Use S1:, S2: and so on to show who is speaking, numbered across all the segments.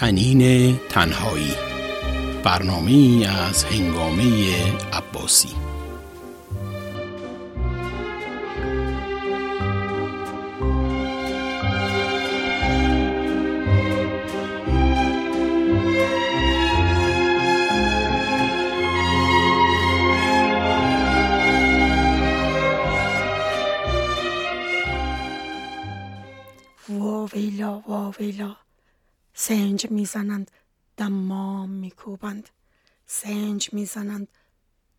S1: تنین تنهایی. برنامه از هنگامه عباسی.
S2: واویلا واویلا. سنج می‌زنند دمام میکوبند. سنج می‌زنند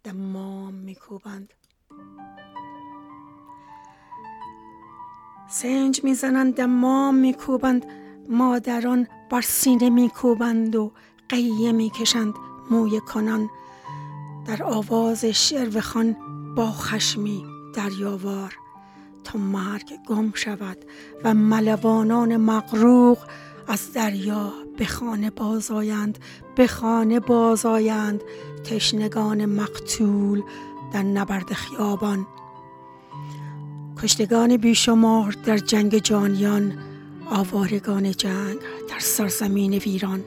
S2: دمام میکوبند. سنج می‌زنند دمام میکوبند. مادران بر سینه میکوبند و قیه می‌کشند موی کنان در آواز شعر خان با خشمی دریاوار. تا مرگ گم شود و ملوانان مغروق از دریا به خانه بازآیند به خانه بازآیند تشنگان مقتول در نبرد خیابان. کشتگان بیشمار در جنگ جانیان آوارگان جنگ در سرزمین ویران.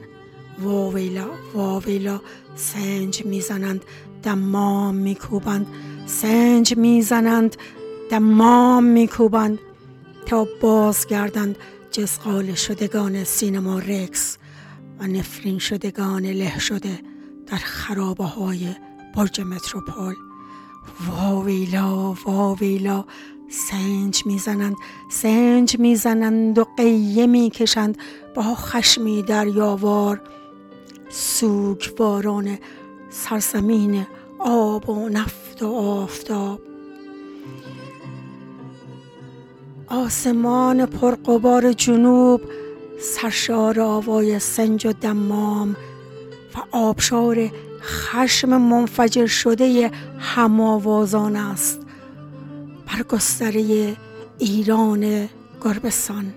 S2: واویلا واویلا سنج می‌زنند دمام میکوبند. سنج می‌زنند دمام میکوبند تا بازگردند. جزقال شدگان سینما رکس و نفرین شدگان له شده در خرابه های برج متروپول. واویلا واویلا سنج می‌زنند سنج می‌زنند و قیه می‌کشند با خشمی دریاوار. سوگواران سرزمین آب و نفت و آفتاب. آسمان پرقبار جنوب سرشار آوای سنج و دمام و آبشار خشم منفجر شده هماوازان است. بر گستره ایران گربستان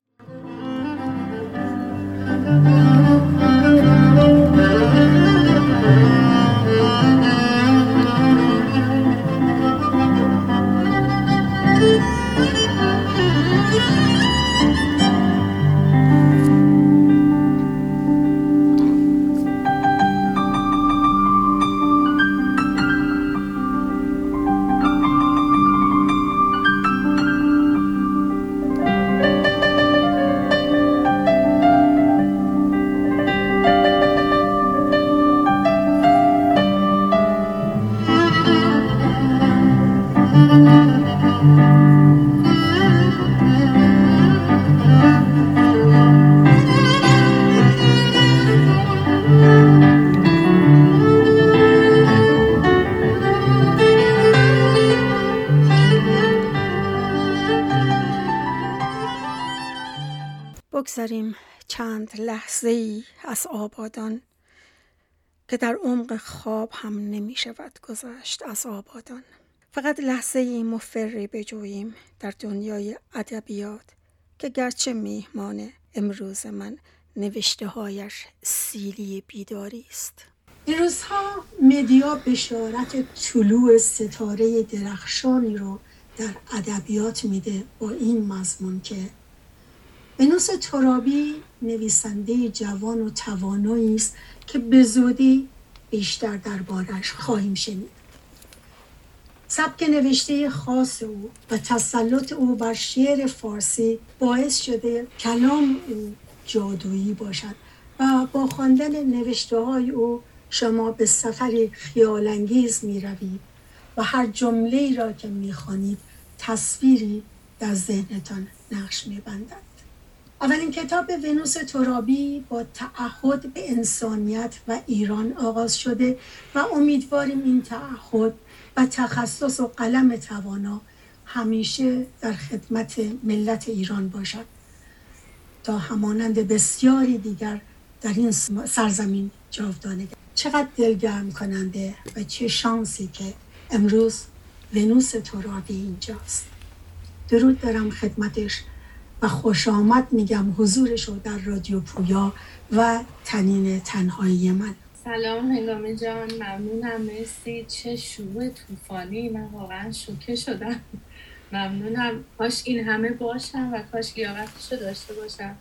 S2: از آبادان که در عمق خواب هم نمی شود گذشت از آبادان. فقط لحظه ای مفری بجوییم در دنیای ادبیات که گرچه میهمان امروز من نوشته هایش سیلی بیداری است.
S3: این روزها مدیا بشارت طلوع ستاره درخشانی رو در ادبیات میده با این مضمون که ونوس ترابی نویسنده جوان و توانایی است که به زودی بیشتر دربارش خواهیم شنید سبک نوشته خاص او و تسلط او بر شعر فارسی باعث شده کلام او جادویی باشد و با خواندن نوشته های او شما به سفری خیالانگیز می روید و هر جمله را که می خوانید تصویری در ذهنتان نقش می بندد. اولین کتاب ونوس ترابی با تعهد به انسانیت و ایران آغاز شده و امیدواریم این تعهد و تخصص و قلم توانا همیشه در خدمت ملت ایران باشد تا همانند بسیاری دیگر در این سرزمین جاودانه چقدر دلگرم کننده و چه شانسی که امروز ونوس ترابی اینجاست. درود دارم خدمتش. و خوش آمد میگم حضورش رو در رادیو پویا و تنین تنهایی من.
S4: سلام هنگامه جان ممنونم. مرسی. چه شروع طوفانی. من واقعا شوکه شدم. ممنونم. کاش این همه باشم و کاش لیاقتش رو داشته باشم.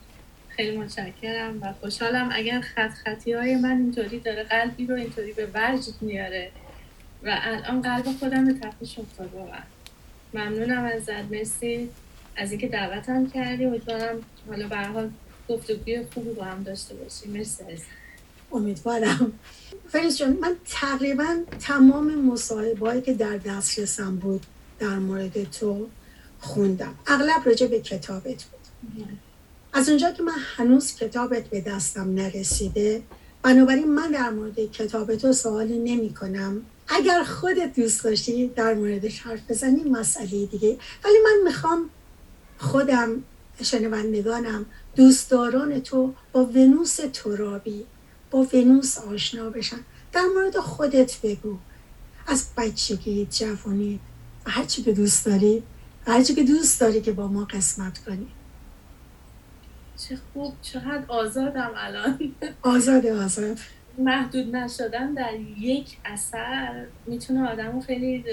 S4: خیلی متشکرم و خوشحالم. اگر خط خطی های من اینطوری داره قلبی رو اینطوری به وجد میاره. و الان قلب خودم به تپش افتاد واقعا. ممنونم ازت. مرسی. از اینکه دعوتم کردی امیدوارم حالا به حال گفتگوی خوبی با هم داشته باشیم. مرسی
S2: امیدوارم. فریز جان من تقریبا تمام مصاحبهایی که در دسترسم بود در مورد تو خوندم. اغلب راجع به کتابت بود. از اونجا که من هنوز کتابت به دستم نرسیده بنابراین من در مورد کتاب تو سوالی نمی کنم. اگر خودت دوست داشتی در موردش حرف بزنی مسئله دیگه. ولی من می‌خوام خودم شنوندگانم دوستداران تو با ونوس ترابی با ونوس آشنا بشن. در مورد خودت بگو. از بچگی جوانی هرچی که دوست داری هرچی که دوست داری که با ما قسمت کنی.
S4: چه خوب چقدر آزادم الان.
S2: آزاد آزاد.
S4: محدود نشدن در یک اثر می‌تونه آدم رو خیلی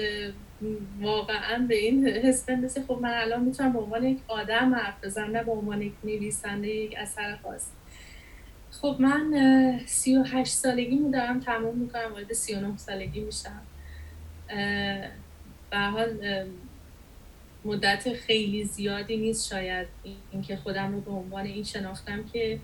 S4: واقعا به این حس بندازه. خب من الان می‌تونم به عنوان یک آدم حرف بزنم نه به عنوان یک نویسنده یک اثر خاص. خب من سی و هشت سالگی می دارم تمام می‌کنم وارد سی و نه سالگی میشم. به حال مدت خیلی زیادی نیست شاید اینکه خودم رو به عنوان این شناختم که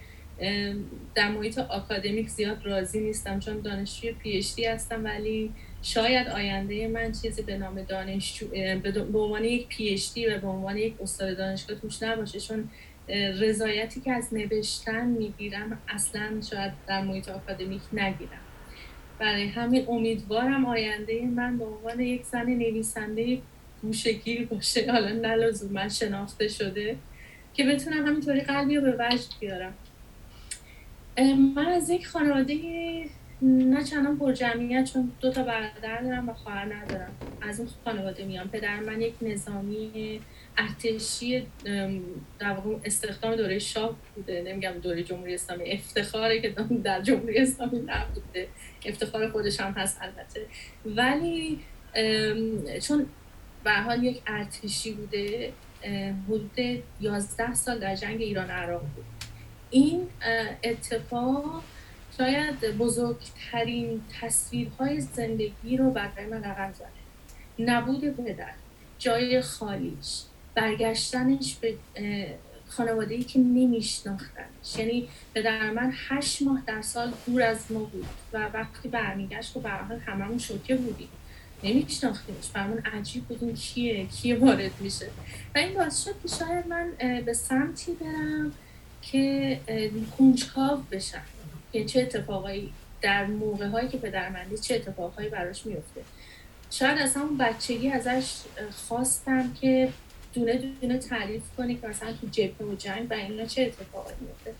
S4: در محیط آکادمیک زیاد راضی نیستم چون دانشجوی پیشتی هستم ولی شاید آینده من چیزی به نام دانشجو به عنوان یک پیشتی و به عنوان یک استاد دانشگاه توش نباشه چون رضایتی که از نوشتن می‌گیرم اصلا شاید در محیط آکادمیک نگیرم. برای همین امیدوارم آینده من به عنوان یک زن نویسنده گوشگیر باشه. حالا نه من شناخته شده که بتونم همینطوری قلبی رو به وجد بیارم. من از یک خانواده نه چندان پر جمعیت چون دو تا برادر دارم و خواهر ندارم. از اون خانواده میام. پدر من یک نظامی ارتشی در واقع استخدام دوره شاه بوده. نمیگم دوره جمهوری اسلامی افتخاره که در جمهوری اسلامی نبوده. افتخار خودش هم هست البته. ولی چون به حال یک ارتشی بوده حدود 11 سال در جنگ ایران عراق بود. این اتفاق شاید بزرگترین تصویرهای زندگی رو برای من رقم زده نبود پدر جای خالیش برگشتنش به خانواده ای که نمیشناختنش یعنی پدر من هشت ماه در سال دور از ما بود و وقتی برمیگشت و به حال هممون شوکه بودیم. نمیشناختیمش. برامون عجیب بود کیه کیه وارد میشه. و این باعث شد که شاید من به سمتی برم که کنجکاو بشم. چه اتفاقایی در موقع هایی که پدر من چه اتفاقهایی براش میفته شاید از همون بچگی ازش خواستم که دونه دونه تعریف کنی که مثلا تو جبهه و جنگ و اینا چه اتفاقی میفته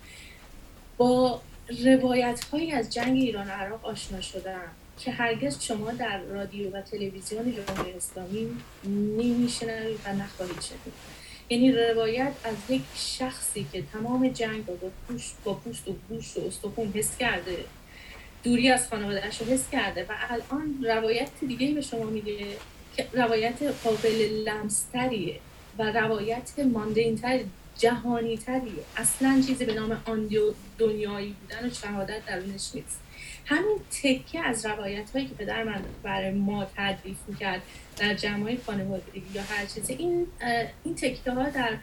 S4: با روایت هایی از جنگ ایران و عراق آشنا شدم که هرگز شما در رادیو و تلویزیون جمهوری اسلامی نمیشنوید و نخواهید شنید. یعنی روایت از یک شخصی که تمام جنگ با پوست با پوست و گوشت و استخون حس کرده. دوری از خانوادهش رو حس کرده و الان روایت دیگه به شما میگه که روایت قابل لمستریه و روایت ماندینتر جهانی تریه اصلا چیزی به نام آن دنیایی بودن و شهادت درونش نیست. همین تکه از روایت هایی که پدر من برای ما تعریف می‌کرد در جمعای خانوادگی یا هر چیزی این این تکه ها در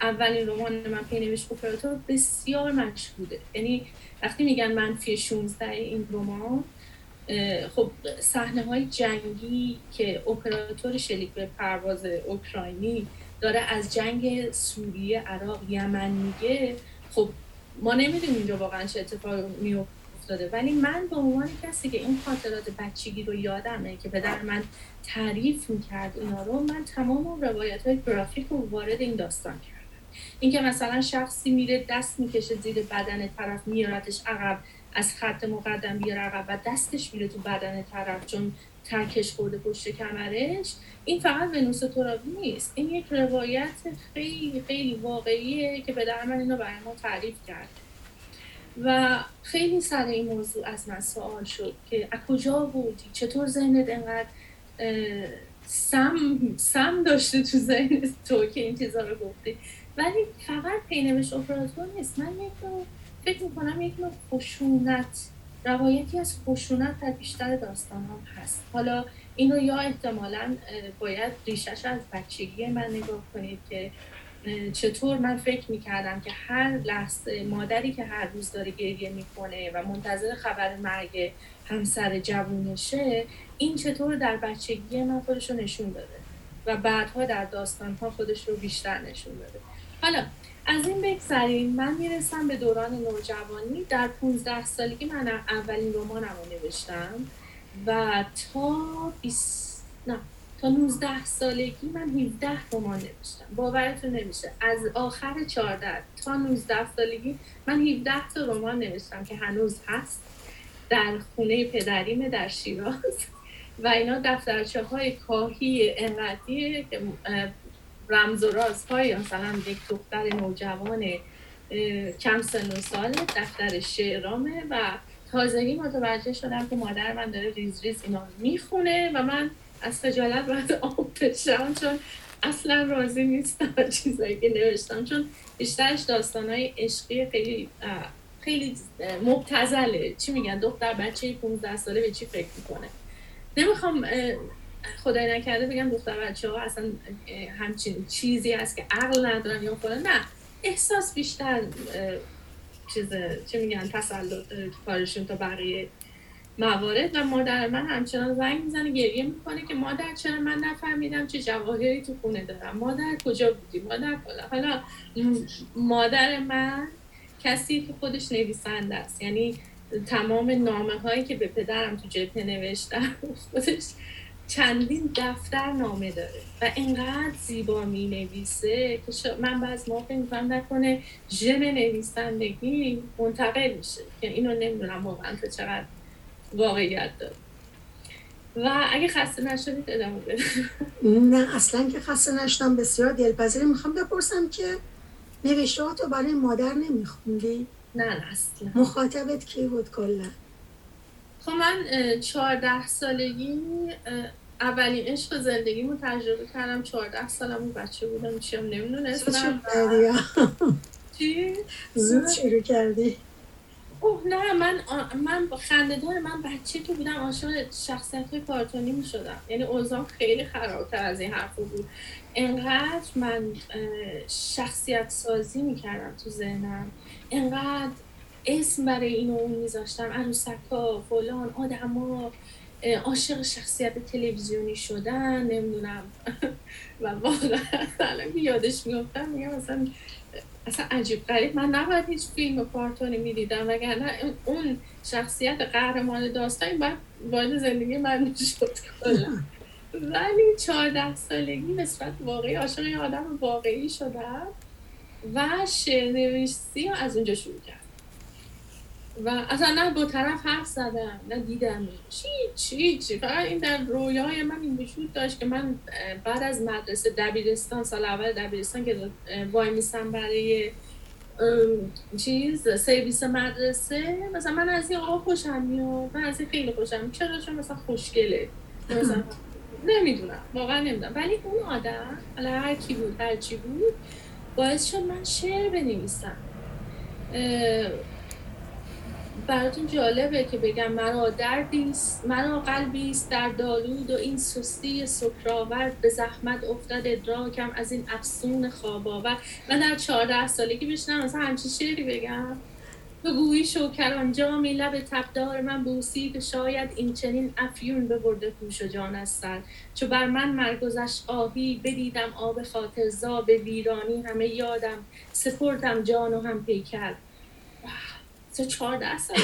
S4: اولین رمان من پینوش اپراتور بسیار مشهوده. یعنی وقتی میگن منفی 16 این رمان خب صحنه های جنگی که اپراتور شلیک به پرواز اوکراینی داره از جنگ سوریه عراق یمن میگه خب ما نمی‌دونیم اینجا واقعا چه اتفاقی میافتاده ولی من به عنوان کسی که این خاطرات بچگی رو یادمه که پدر من تعریف می‌کرد اینا رو من تمام روایت های گرافیک رو وارد این داستان کردم. اینکه مثلا شخصی میره دست می‌کشه زیر بدن طرف میارتش عقب از خط مقدم بیاره عقب و دستش میره تو بدن طرف چون ترکش خورده پشت کمرش این فقط ونوس ترابی نیست. این یک روایت خیلی خیلی واقعیه که پدر من اینو برای ما تعریف کرد. و خیلی سر این موضوع از من سوال شد که از کجا بودی؟ چطور ذهنت انقدر سم سم داشته تو ذهن تو که این چیزا رو گفتی؟ ولی فقط پینوش اپراتور نیست. من یک نوع فکر می‌کنم یک نوع خشونت روایتی از خشونت در بیشتر داستان هم هست. حالا اینو یا احتمالا باید ریشش از بچگی من نگاه کنید که چطور من فکر می‌کردم که هر لحظه مادری که هر روز داره گریه می‌کنه و منتظر خبر مرگ همسر جوونشه این چطور در بچگی من خودش رو نشون داده و بعدها در داستان ها خودش رو بیشتر نشون داده حالا از این بگذریم من می‌رسم به دوران نوجوانی. در 15 سالگی من اولین رمانم رو نوشتم و تا 20 نه تا 19 سالگی من 17 رمان نوشتم. باورتون نمیشه. از آخر 14 تا 19 سالگی من 17 تا رمان نوشتم که هنوز هست در خونه پدریم در شیراز. و اینا دفترچه های کاهی انقدیه که رمز و رازهای مثلا یک دختر نوجوان کم سن و سال دفتر شعرامه و تازگی متوجه شدم که مادر من داره ریز ریز اینا می‌خونه و من از خجالت باید آب بشم چون اصلا راضی نیستم چیزایی که نوشتم چون بیشترش داستانهای عشقی خیلی خیلی مبتزله چی میگن؟ دختر بچه 15 ساله به چی فکر می‌کنه؟ نمی‌خوام خدای نکرده بگم دختر بچه ها اصلا همچین چیزی هست که عقل ندارن یا فلان. نه احساس بیشتر چیز چی میگن تسلط کارشون تا بقیه موارد و مادر من همچنان زنگ می‌زنه گریه می‌کنه که مادر چرا من نفهمیدم چه جواهری تو خونه دارم؟ مادر کجا بودی؟ مادر حالا مادر من کسی که خودش نویسنده است. یعنی تمام نامه هایی که به پدرم تو جبهه نوشتم خودش چندین دفتر نامه داره و اینقدر زیبا می نویسه که من بعض موقع می‌کنم نکنه ژن نویسندگی منتقل میشه. که اینو نمی‌دونم واقعا تو چقدر واقعیت داره و اگه خسته نشدید ادامه بده
S2: نه اصلا که خسته نشدم بسیار دلپذیری می‌خوام بپرسم که نوشته تو برای مادر نمیخوندی؟
S4: نه اصلا.
S2: مخاطبت کی بود کلا؟
S4: خب من چهارده سالگی اولین عشق زندگیمو تجربه کردم. چهارده سالم بچه بودم چیم نمی‌دونستم. چی؟
S2: زود شروع کردی.
S4: اوه نه من من خندهدار من بچه تو بودم عاشق شخصیت کارتونی می شدم. یعنی اوضاع خیلی خرابتر از این حرف بود. انقدر من شخصیت سازی می کردم تو ذهنم. انقدر اسم برای این اون میذاشتم عروسکا فلان ها عاشق شخصیت تلویزیونی شدن نمی‌دونم. و واقعا الان که یادش میفتم میگم مثلا اصلا عجیب غریب. من نباید هیچ فیلم کارتونی می‌دیدم وگرنه اون شخصیت قهرمان داستانی باید وارد زندگی من شد ولی چهارده سالگی نسبت واقعی عاشق آدم واقعی شدم و شعر نویسی از اونجا شروع کرد و اصلا نه با طرف حرف زدم نه دیدم. چی چی چی؟ فقط این در رویای من این وجود داشت که من بعد از مدرسه دبیرستان سال اول دبیرستان که وای میسم برای چیز سرویس مدرسه مثلا من از این آقا خوشم میاد من از این خیلی خوشم چرا؟ چون مثلا خوشگله. مثلا نمی‌دونم واقعا نمی‌دونم. ولی اون آدم حالا هر کی بود هر چی بود باعث شد من شعر بنویسم. براتون جالبه که بگم مرا دردیست مرا قلبیست در دالود و این سستی سکرآور به زحمت افتاد ادراکم از این افسون خواب آور من در چهارده سالگی بشنم مثلا همچی شعری بگم. به گویی شوکران جامی لب تبدار من بوسید. شاید این چنین افیون ببرده هوش و جان از سر. چو بر من مرگزش آهی بدیدم آب خاطر زا. به ویرانی همه یادم سپردم جان و هم پیکر. سه چهارده سال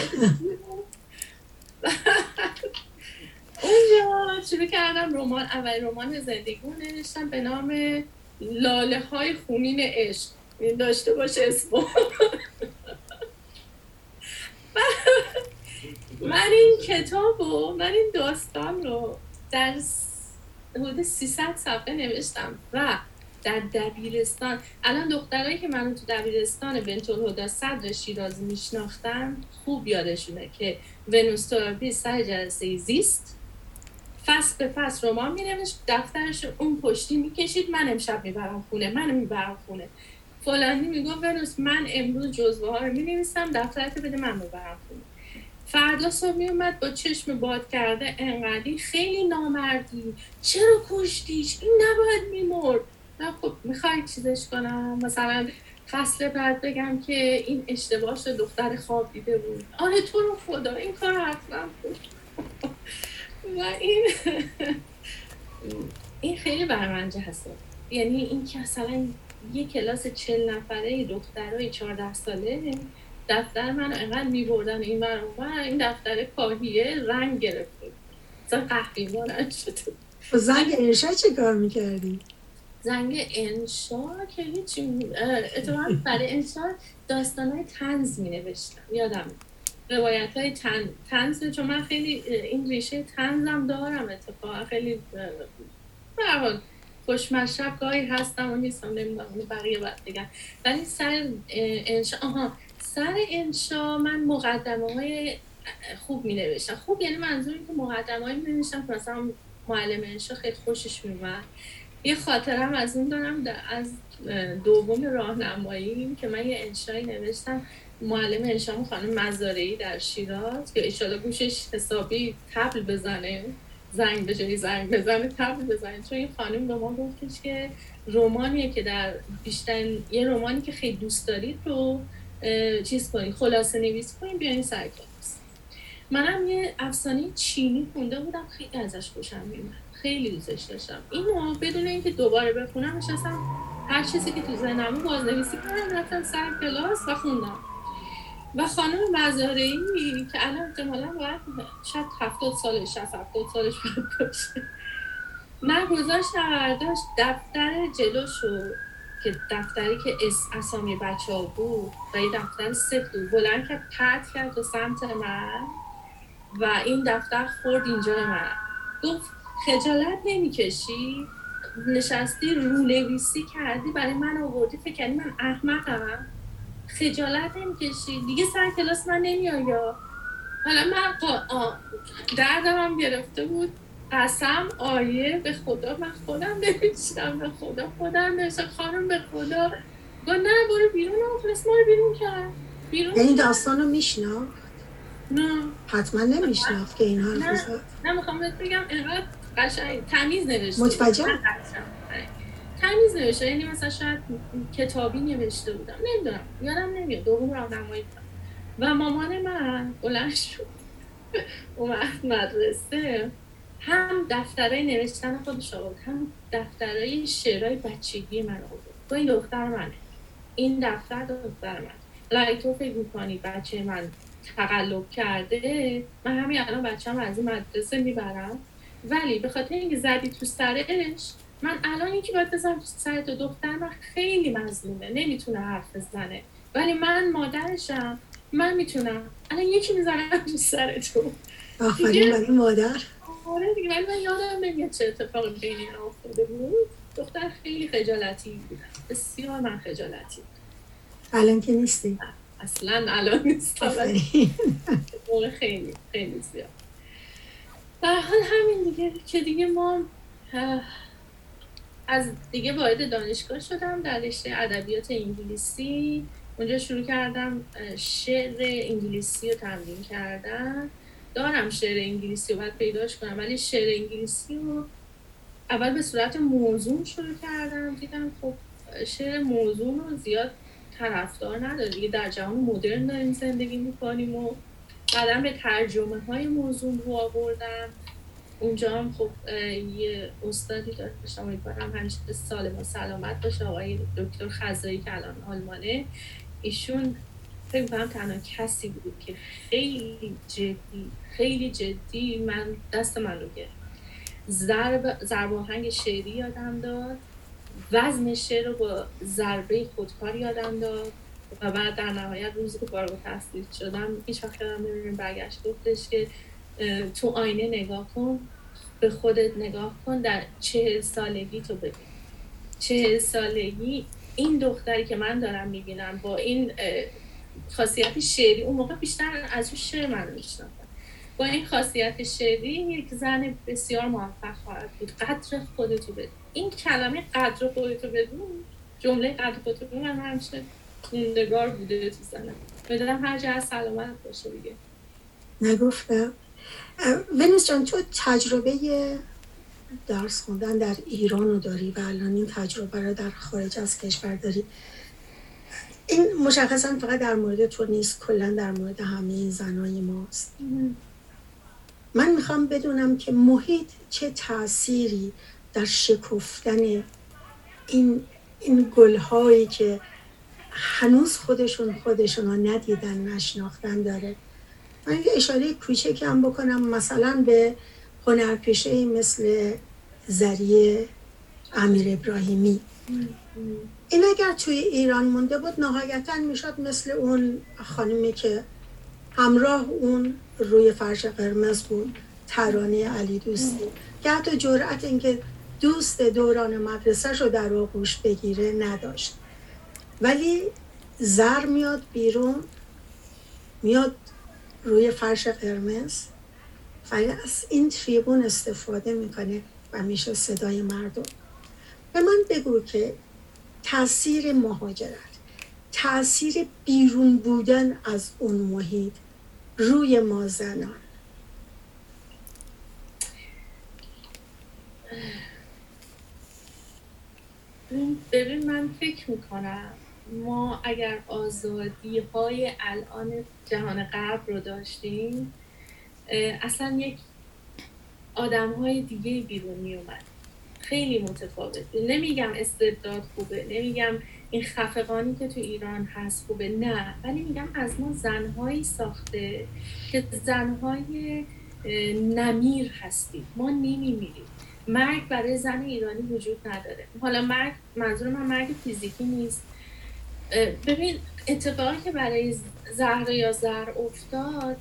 S4: اونجا. شروع کردم رمان اول رمان زندگی نوشتم به نام لاله های خونین عشق. این داشته باشه اسم من این کتاب و من این داستان رو در حدود 300 صفحه نوشتم. و در دبیرستان. الان دخترایی که منو تو دبیرستان بنت الهدا صدر شیراز میشناختن خوب یادشونه که ونوس تراپی سر جلسه زیست. فصل به فصل رمان مینوشت دفترش اون پشتی می‌کشید من امشب می‌برم خونه من می‌برم خونه. فلانی می‌گفت ونوس من امروز جزوه ها رو می نویسم دفترت بده من ببرم خونه. فردا صبح می اومد با چشم باد کرده انقدی خیلی نامردی. چرا کشتیش؟ این نباید میمرد. نه خب می‌خوای چیزش کنم؟ مثلا فصل بعد بگم که این اشتباهش دختر خواب دیده بود آره تو رو خدا این کار حتما بود و این این خیلی برمنجه هست. یعنی این که اصلا یه کلاس چل نفره دخترای چهارده ساله دفتر من انقدر میبردن این بر این دفتر کاهیه رنگ گرفته. مثلا قهوی شده.
S2: زنگ انشا چه کار می‌کردی؟
S4: زنگ انشا که هیچی اتفاقا برای انشا داستان های تنز می نوشتم یادم روایت های تن... تنز چون من خیلی این ریشه تنزم دارم اتفاقا. خیلی برحال خوشمشرب گاهی هستم و نیستم نمی‌دونم بقیه باید بگم. ولی سر انشا آها. سر انشا من مقدمه های خوب می نوشتم خوب یعنی منظور که مقدمه های می نوشتم که مثلا معلم انشا خیلی خوشش می یه خاطرم از اون دارم از دوم راهنمایی که من یه انشایی نوشتم. معلم انشام خانم مزارعی در شیراز که ایشالا گوشش حسابی تبل بزنه. زنگ به جایی زنگ بزنه تبل بزنه. چون این خانم به ما گفتش که رومانیه که در بیشتر یه رومانی که خیلی دوست دارید رو چیز کنید خلاصه نویس کنید بیاین سر منم یه افسانه چینی خونده بودم خیلی ازش خوشم میومد خیلی دوستش داشتم. اینو بدون اینکه دوباره بخونم نشستم هر چیزی که تو ذهنم بازنویسی کردم رفتم سر کلاس و خوندم. و خانم مزارعی که الان احتمالا باید شاید هفتاد سالش شست هفتاد سالش باید باشه. من گذاشت داشت دفتر جلوشو که دفتری که اس اسامی بچه ها بود و یه دفتر سفت بود بلند کرد پرت کرد به سمت من و این دفتر خورد اینجا من. گفت خجالت نمی‌کشی؟ نشستی رونویسی کردی برای من آوردی فکر کردی من احمقم. خجالت نمی‌کشی؟ دیگه سر کلاس من نمیای یا؟ حالا من دردم هم گرفته بود. قسم آیه به خدا من خودم نمیشتم به خدا خودم نمیشتم خانم به خدا. گفت نه برو بیرون خلاص ما رو بیرون کرد. بیرون
S2: این داستان رو میشناخت؟
S4: نه.
S2: حتما نمیشناخت که این حرف
S4: نه. نه می‌خوام بگم اینقدر قشنگ. تمیز نوشته.
S2: متوجه؟
S4: تمیز نوشته. یعنی مثلا شاید کتابی نوشته بودم. نمی‌دونم. یادم نمیاد. دوم راهنمایی و مامان من بلند شد. اومد مدرسه. هم دفترهای نوشتن خودش آورد. هم دفترهای شعرهای بچگی من آورد. با این دختر منه. این دفتر دختر من لای تو فکر می‌کنی بچه من تقلب کرده؟ من همین الان بچه هم از این مدرسه می‌برم. ولی به خاطر اینکه زدی تو سرش من الان یکی باید بزنم تو سر تو دختر من خیلی مظلومه نمی‌تونه حرف بزنه. ولی من مادرشم من می‌تونم. الان یکی می‌زنم تو سر تو.
S2: آفرین برای مادر؟
S4: آره دیگه ولی من یادم نمیاد چه اتفاقی بین این افتاده بود. دختر خیلی خجالتی بود. بسیار من خجالتی.
S2: الان که نیستی؟
S4: اصلا الان نیستم. خیلی خیلی زیاد. در همین دیگه که دیگه ما از دیگه وارد دانشگاه شدم در رشته ادبیات انگلیسی. اونجا شروع کردم شعر انگلیسی رو تمرین کردم دارم شعر انگلیسی رو باید پیداش کنم ولی شعر انگلیسی رو اول به صورت موضوع شروع کردم. دیدم خب شعر موضوع رو زیاد طرفدار نداره. دیگه در جهان مدرن داریم زندگی می‌کنیم و بعدم به ترجمه های موضوع رو آوردم. اونجا هم خب یه استادی داشتم امیدوارم همیشه سالم و سلامت باشه آقای دکتر خزایی که الان آلمانه. ایشون فکر کنم تنها کسی بود که خیلی جدی خیلی جدی من دست من رو گرفت. ضرب ضرب شعری یادم داد. وزن شعر رو با ضربه خودکار یادم داد. و بعد در نهایت روزی که فارغ التحصیل شدم هیچ وقت یادم نمیره برگشت. گفتش که تو آینه نگاه کن به خودت نگاه کن در چهل سالگی تو ببین. چهل سالگی این دختری که من دارم می‌بینم با این خاصیت شعری اون موقع بیشتر از اون شعر من میشناختم. با این خاصیت شعری یک زن بسیار موفق خواهد بود. قدر خودتو بدون. این کلمه قدر خودتو بدون جمله قد من همیشه موندگار بوده تو زنم. بدونم هر جا سلامت باشه دیگه.
S2: نگفتم ونیس جان تو تجربه درس خوندن در ایران رو داری و الان این تجربه رو در خارج از کشور داری. این مشخصا فقط در مورد تو نیست کلا در مورد همه زنای ماست. من می‌خوام بدونم که محیط چه تأثیری در شکفتن این این گلهایی که هنوز خودشون خودشون رو ندیدن نشناختن داره. من یه اشاره کوچکی هم بکنم مثلا به هنرپیشه مثل زریه امیر ابراهیمی. این اگر توی ایران مونده بود نهایتا می‌شد مثل اون خانمی که همراه اون روی فرش قرمز بود ترانه علی دوستی. که حتی جرأت اینکه دوست دوران مدرسه رو در آغوش بگیره نداشت. ولی زر میاد بیرون میاد روی فرش قرمز و از این تریبون استفاده می‌کنه و میشه صدای مردم. به من بگو که تاثیر مهاجرت تاثیر بیرون بودن از اون محیط روی ما زنان.
S4: ببین من فکر می‌کنم ما اگر آزادی های الان جهان غرب رو داشتیم اصلا یک آدم های دیگه بیرون می اومد خیلی متفاوت. نمیگم استبداد خوبه نمیگم این خفقانی که تو ایران هست خوبه نه. ولی میگم از ما زنهایی ساخته که زنهای نمیر هستیم. ما نمیمیریم. مرگ برای زن ایرانی وجود نداره. حالا مرگ منظور من مرگ فیزیکی نیست. ببین اتفاقی که برای زهر یا زهر افتاد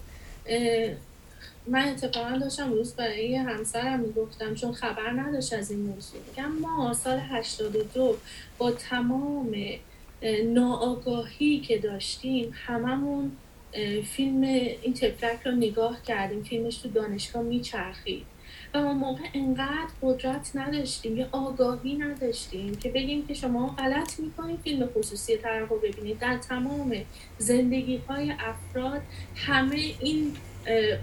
S4: من اتفاقا داشتم روز برای همسرم می‌گفتم چون خبر نداشت از این موضوع. میگم ما سال 82 با تمام ناآگاهی که داشتیم هممون فیلم این تفلک رو نگاه کردیم. فیلمش تو دانشگاه میچرخید. و ما موقع انقدر قدرت نداشتیم یه آگاهی نداشتیم که بگیم که شما غلط می‌کنید فیلم خصوصی طرح رو ببینید. در تمام زندگی های افراد همه این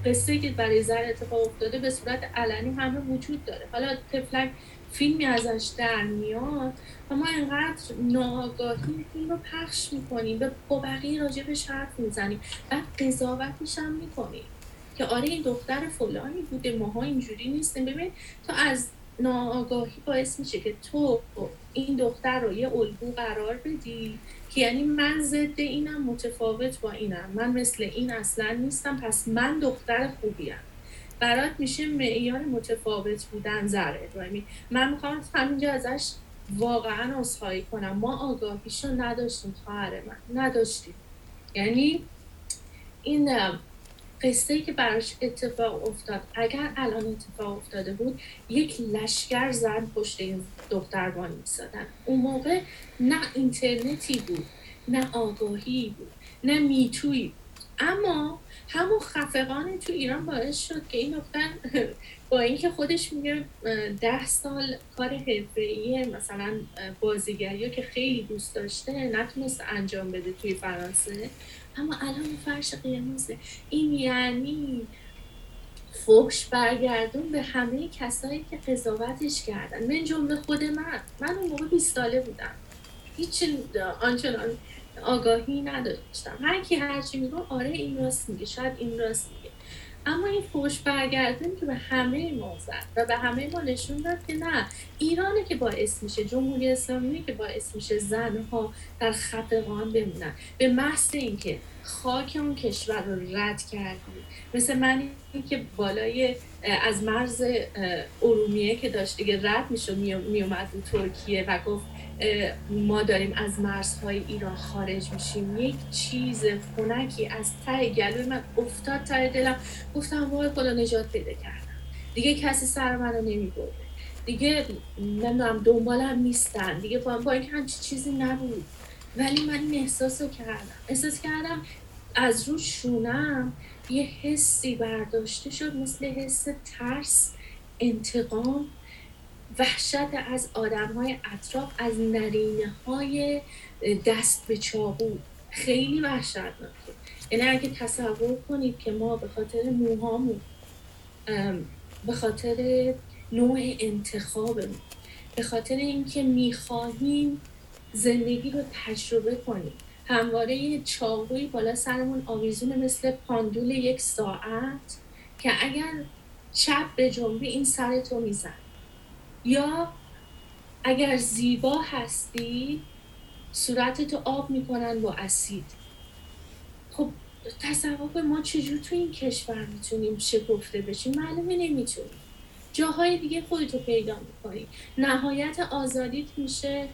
S4: قصه که برای زر اتفاق افتاده به صورت علنی همه وجود داره. حالا تفلک فیلمی ازش در میاد و ما اینقدر ناآگاهی فیلم رو پخش می‌کنیم به بقیه راجبش حرف می‌زنیم. و قضاوتش هم می‌کنیم. که آره این دختر فلانی بوده ماها اینجوری نیستیم. ببین تو از ناآگاهی باعث میشه که تو این دختر رو یه الگو قرار بدی که یعنی من ضد اینم متفاوت با اینم. من مثل این اصلا نیستم پس من دختر خوبیم. برات میشه معیار متفاوت بودن زره من می‌خوام همینجا ازش واقعا اصخایی کنم. ما آگاهیشو نداشتیم خواهر من. نداشتیم. یعنی این قصه که براش اتفاق افتاد اگر الان اتفاق افتاده بود یک لشکر زن پشت این دختر وان میسادن. اون موقع نه اینترنتی بود نه آگاهی بود نه میتوی اما همون خفقان تو ایران باعث شد که این دختر با اینکه خودش میگه ده سال کار حرفه‌ای مثلا بازیگری که خیلی دوست داشته نتونست انجام بده توی فرانسه. اما الان فرش قرمزه این یعنی فوش برگردون به همه کسایی که قضاوتش کردن. من جمله خود من. من اون موقع 20 ساله بودم. هیچ آنچنان آگاهی نداشتم. هر کی هرچی میگو آره این راست میگه. شاید این راست میگه. اما این فوش برگردون که به همه ما زد و به همه ما نشون داد که نه ایرانه که باعث میشه جمهوری اسلامی که باعث میشه زنها در خفقان بمونن. به محض اینکه خاک اون کشور رو رد کردی مثل من که بالای از مرز ارومیه که داشت دیگه رد میشه میومد ترکیه و گفت ما داریم از مرزهای ایران خارج میشیم. یک چیز خونکی از ته گلوی من افتاد ته دلم. گفتم وای خدا نجات پیدا کردم. دیگه کسی سر منو نمیبرده. دیگه نمی‌دونم دنبالم نیستن. دیگه با, با اینکه همچی چیزی نبود. ولی من این احساس رو کردم. احساس کردم از رو شونم یه حسی برداشته شد مثل حس ترس انتقام. وحشت از آدم های اطراف از نرینه های دست به چاقو. خیلی وحشتناکه یعنی اگه تصور کنید که ما به خاطر موهامون به خاطر نوع انتخابمون به خاطر اینکه می‌خواهیم زندگی رو تجربه کنیم. همواره چاقوی بالا سرمون آویزون مثل پاندول یک ساعت که اگر چپ به جنبی این سرتو میزن یا اگر زیبا هستی صورتتو آب می‌کنن با اسید. خب تصور ما چجور تو این کشور می‌تونیم شکفته بشیم؟ معلومه نمی‌تونیم. جاهای دیگه خودتو پیدا می‌کنی. نهایت آزادیت میشه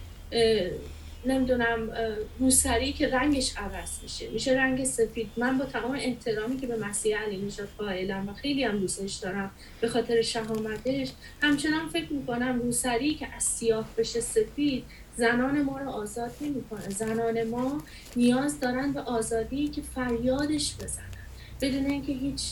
S4: نمی‌دونم روسری که رنگش عوض میشه. میشه رنگ سفید. من با تمام احترامی که به مسیح علی نژاد قائلم و خیلی هم دوستش دارم به خاطر شهامتش همچنان فکر می‌کنم روسری که از سیاه بشه سفید زنان ما رو آزاد نمی‌کنه. زنان ما نیاز دارن به آزادی که فریادش بزنن. بدون اینکه هیچ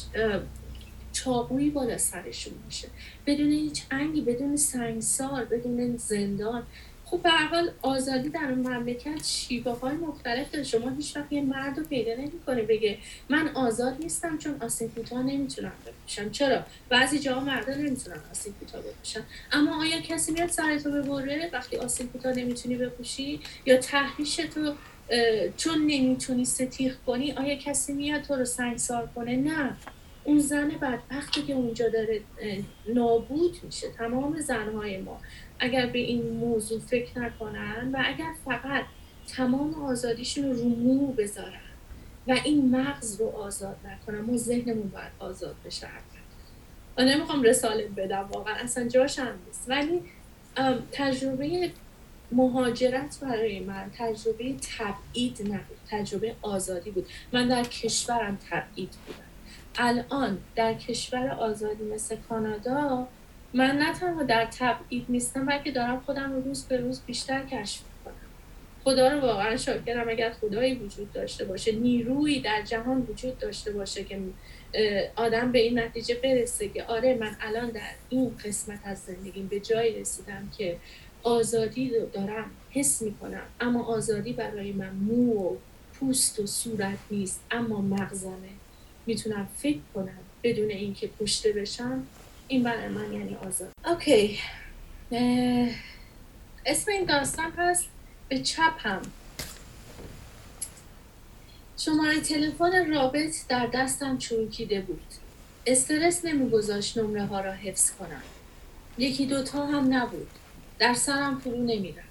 S4: چاقویی بالا سرشون میشه. بدون هیچ انگی بدون سنگسار بدون زندان. خب به حال آزادی در اون مملکت شیوه های مختلف داره. شما هیچ وقت یه مرد رو پیدا نمی‌کنه بگه من آزاد نیستم چون آسین کوتاه نمی‌تونم بپوشم. چرا؟ بعضی جاها مردا نمی‌تونن آسین کوتاه بپوشن. اما آیا کسی میاد سرتو ببره وقتی آسین کوتاه نمی‌تونی بپوشی؟ یا تحریش تو چون نمی‌تونی ستیخ کنی آیا کسی میاد تو رو سنگسار کنه؟ نه. اون زن بدبختی که اونجا داره نابود میشه. تمام زنهای ما. اگر به این موضوع فکر نکنن و اگر فقط تمام آزادیشون رو رو مو بذارن و این مغز رو آزاد نکنن ما ذهنمون باید آزاد بشه و نمی‌خوام رساله بدم واقعا اصلا جاش هم نیست. ولی تجربه مهاجرت برای من تجربه تبعید نبود تجربه آزادی بود. من در کشورم تبعید بودم. الان در کشور آزادی مثل کانادا من نه تنها در تبعید نیستم بلکه دارم خودم رو روز به روز بیشتر کشف کنم خدا رو واقعا شاکرم اگر خدایی وجود داشته باشه نیرویی در جهان وجود داشته باشه که آدم به این نتیجه برسه که آره من الان در این قسمت از زندگیم به جایی رسیدم که آزادی رو دارم حس می‌کنم. اما آزادی برای من مو و پوست و صورت نیست اما مغزمه. می‌تونم فکر کنم بدون اینکه کشته بشم این برای من یعنی آزاد. اوکی. اسم این داستان هست به چپم شماره تلفن رابط در دستم چروکیده بود. استرس نمیگذاشت نمره ها را حفظ کنم. یکی دوتا هم نبود. در سرم فرو نمی‌رفت.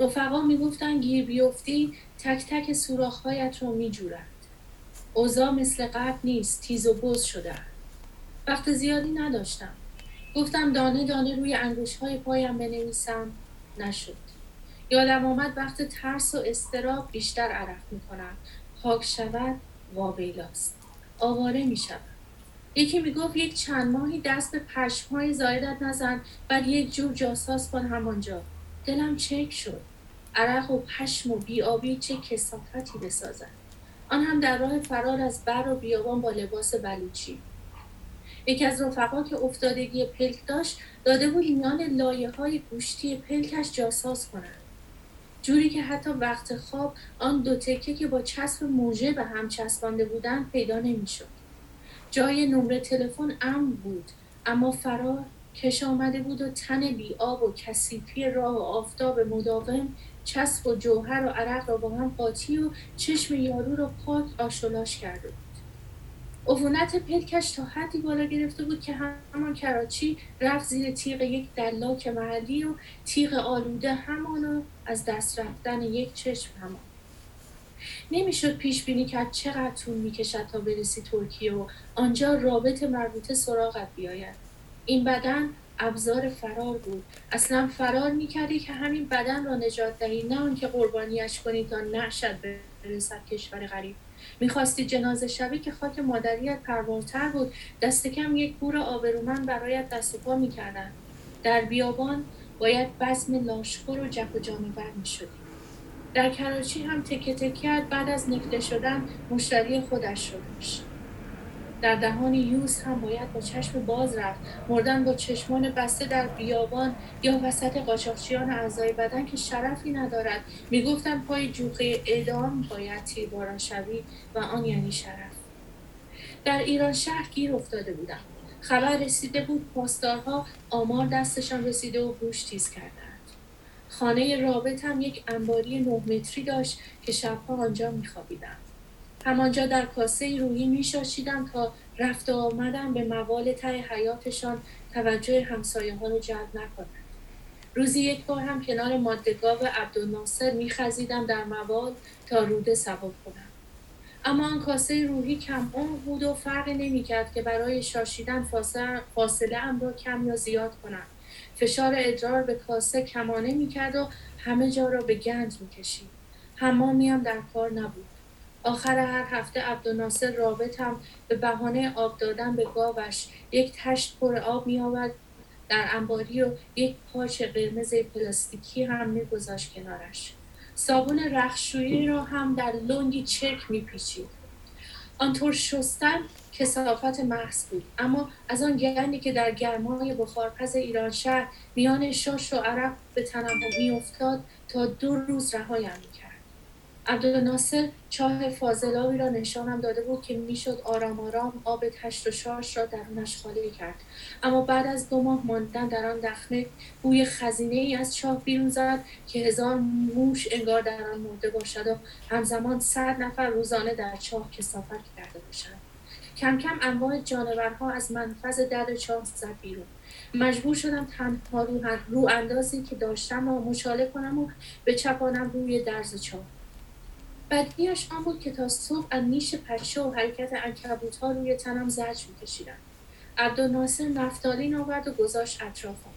S4: رفقا می‌گفتن گیر بیفتی تک تک سوراخهایت را میجورد اوضاع مثل قبل نیست. تیز و بز شده وقت زیادی نداشتم. گفتم دانه دانه روی انگوش های پایم بنویسم. نشد. یادم آمد وقت ترس و استراب بیشتر عرق می‌کنم. پاک شود وابیلاست آواره می شود یکی می‌گفت یک چند ماهی دست به پشم های زایدت نزن بعد یک جور جاساس کن همانجا. دلم چک شد. عرق و پشم و بیابی چه کسافتی بسازد. آن هم در راه فرار از بر و بیابان با لباس بلوچی. یکی از رفقا که افتادگی پلک داشت داده بود میان لایه های گوشتی پلکش جاساز کنند. جوری که حتی وقت خواب آن دو تکه که با چسب موژه به هم چسبانده بودند پیدا نمی‌شد. جای نمره تلفن امن بود اما فرار کش آمده بود و تن بی آب و کثیفی راه و آفتاب مداوم چسب و جوهر و عرق را با هم قاطی و چشم یارو را پاک آشولاش کرده بود عفونت پلکش تا حدی بالا گرفته بود که همان کراچی رفت زیر تیغ یک دلاک محلی و تیغ آلوده همانو از دست رفتن یک چشم همان. نمی‌شد پیش بینی کرد چقدر طول می‌کشد تا برسی ترکیه و آنجا رابط مربوطه سراغت بیاید. این بدن ابزار فرار بود. اصلا فرار می‌کردی که همین بدن را نجات دهی نه آنکه قربانیش کنی تا نشد برسد کشور غریب. می‌خواستی جنازه شوی که خاک مادریت پروارتر بود. دست کم یک گور آبرومن برایت دست پا می‌کردن. در بیابان باید بزم لاشخور و جک و جانور می‌شدی. در کراچی هم تکه تکه بعد از نکته شدن مشتری خودش شده در دهان یوز هم باید با چشم باز رفت. مردن با چشمان بسته در بیابان یا وسط قاچاقچیان اعضای بدن که شرفی ندارد. می‌گفتن پای جوخه اعدام باید تیرباران شوی و آن یعنی شرف. در ایران شهر گیر افتاده بودم خبر رسیده بود پاسدارها آمار دستشان رسیده و گوش تیز کردند. خانه رابط هم یک انباری نه متری داشت که شبها آنجا میخوابیدم. همانجا در کاسه روحی میشاشیدم تا رفت و آمدم به موال ته حیاتشان توجه همسایه ها رو جلب نکنند روزی یک بار هم کنار مادگاه عبدالناصر میخزیدم در موال تا روده سوار کنم. اما آن کاسه روحی کم اون بود و فرقی نمی‌کرد که برای شاشیدن فاصله ام را کم یا زیاد کنم. فشار ادرار به کاسه کمانه می‌کرد و همه جا را به گنج می‌کشید. حمامی هم در کار نبود. آخر هر هفته عبدالناصر رابطم به بهانه آب دادن به گاوش یک تشت پر آب می آورد در انباری و یک پاچ قرمز پلاستیکی هم میگذاشت کنارش. صابون رخشویی را هم در لنگی چرک میپیچید. آنطور شستن کسافت محض بود. اما از آن گندی که در گرمای بخارپز ایران شهر میان شاش و عرق به تنم میافتاد تا دو روز رهایم عبدالناصر چاه فاضلابی را نشانم داده بود که می‌شد آرام آرام آب تشت و شاش را درونش خالی کرد. اما بعد از دو ماه ماندن در آن دخمه بوی خزینه ای از چاه بیرون زد که هزار موش انگار در آن مرده باشد و همزمان صد نفر روزانه در چاه کسافت کرده باشند. کم کم انواع جانورها از منفذ در چاه زد بیرون. مجبور شدم تنها رو, رو اندازی که داشتم و مشاله کنم و به چپانم روی درز چاه. بدیش آن بود که تا صبح از نیش پشه و حرکت انکبوت ها روی تنم زرج میکشیدم. عبدالناصر نفتالین آورد و گذاشت اطرافم.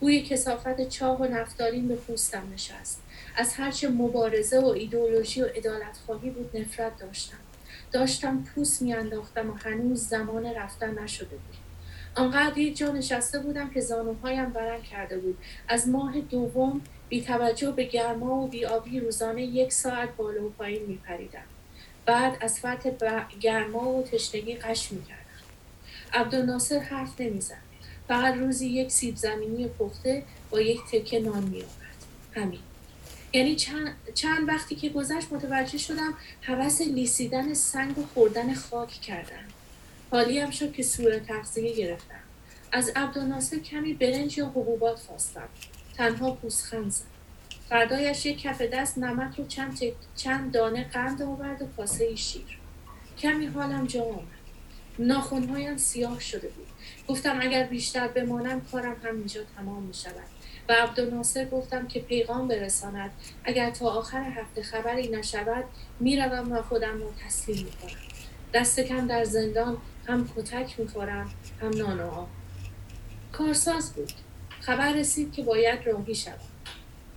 S4: بوی کسافت چاه و نفتالین به پوستم نشست. از هرچه مبارزه و ایدئولوژی و ادالت خواهی بود نفرت داشتم. داشتم پوست میانداختم و هنوز زمان رفتن نشده بود. آنقدر یک جا نشسته بودم که زانوهایم ورم کرده بود. از ماه دوم بی توجه به گرما و بیابی روزانه یک ساعت بالا و پایین می پریدم. بعد از فرط گرما و تشنگی قش می کردم. عبدالناصر حرف نمی‌زد. فقط روزی یک سیب زمینی پخته با یک تکه نان می آورد. همین. یعنی چند, چند وقتی که گذشت متوجه شدم حوث لیسیدن سنگ و خوردن خاک کردم. حالی هم شد که سور تغذیه گرفتم. از عبدالناصر کمی برنج یا حبوبات خواستم. تنها پوزخند زد. فردایش یک کف دست نمک رو چند, چند دانه قند آورد و کاسه شیر. کمی حالم جا آمد. ناخونهایم سیاه شده بود. گفتم اگر بیشتر بمانم کارم همینجا تمام می شود و عبدالناصر گفتم که پیغام برساند. اگر تا آخر هفته خبری نشود می‌روم و خودم را تسلیم می‌کنم. دست کم در زندان هم کتک می‌خورم هم نان و آب. کارساز بود. خبر رسید که باید راهی شوم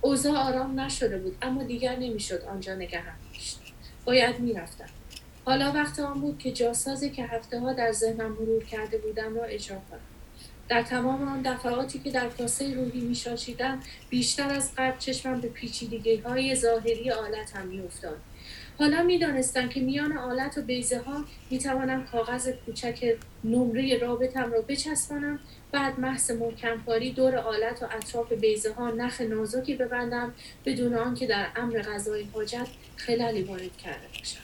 S4: اوضاع آرام نشده بود اما دیگر نمی‌شد آنجا نگهم داشت. باید می‌رفتم. حالا وقت آن بود که جاسازی که هفته ها در ذهنم مرور کرده بودم را اجرا کنم. در تمام آن دفعاتی که در کاسه روحی میشاشیدم بیشتر از قبل چشمم به پیچیدگی های ظاهری آلتم میافتاد. حالا می‌دانستم که میان آلت و بیزه ها می‌توانم کاغذ کوچک نمره رابطم را بچسبانم بعد محض محکمکاری دور آلت و اطراف بیزه ها نخ نازکی ببندم بدون آنکه در امر غذای حاجت خلالی وارد کرده باشم.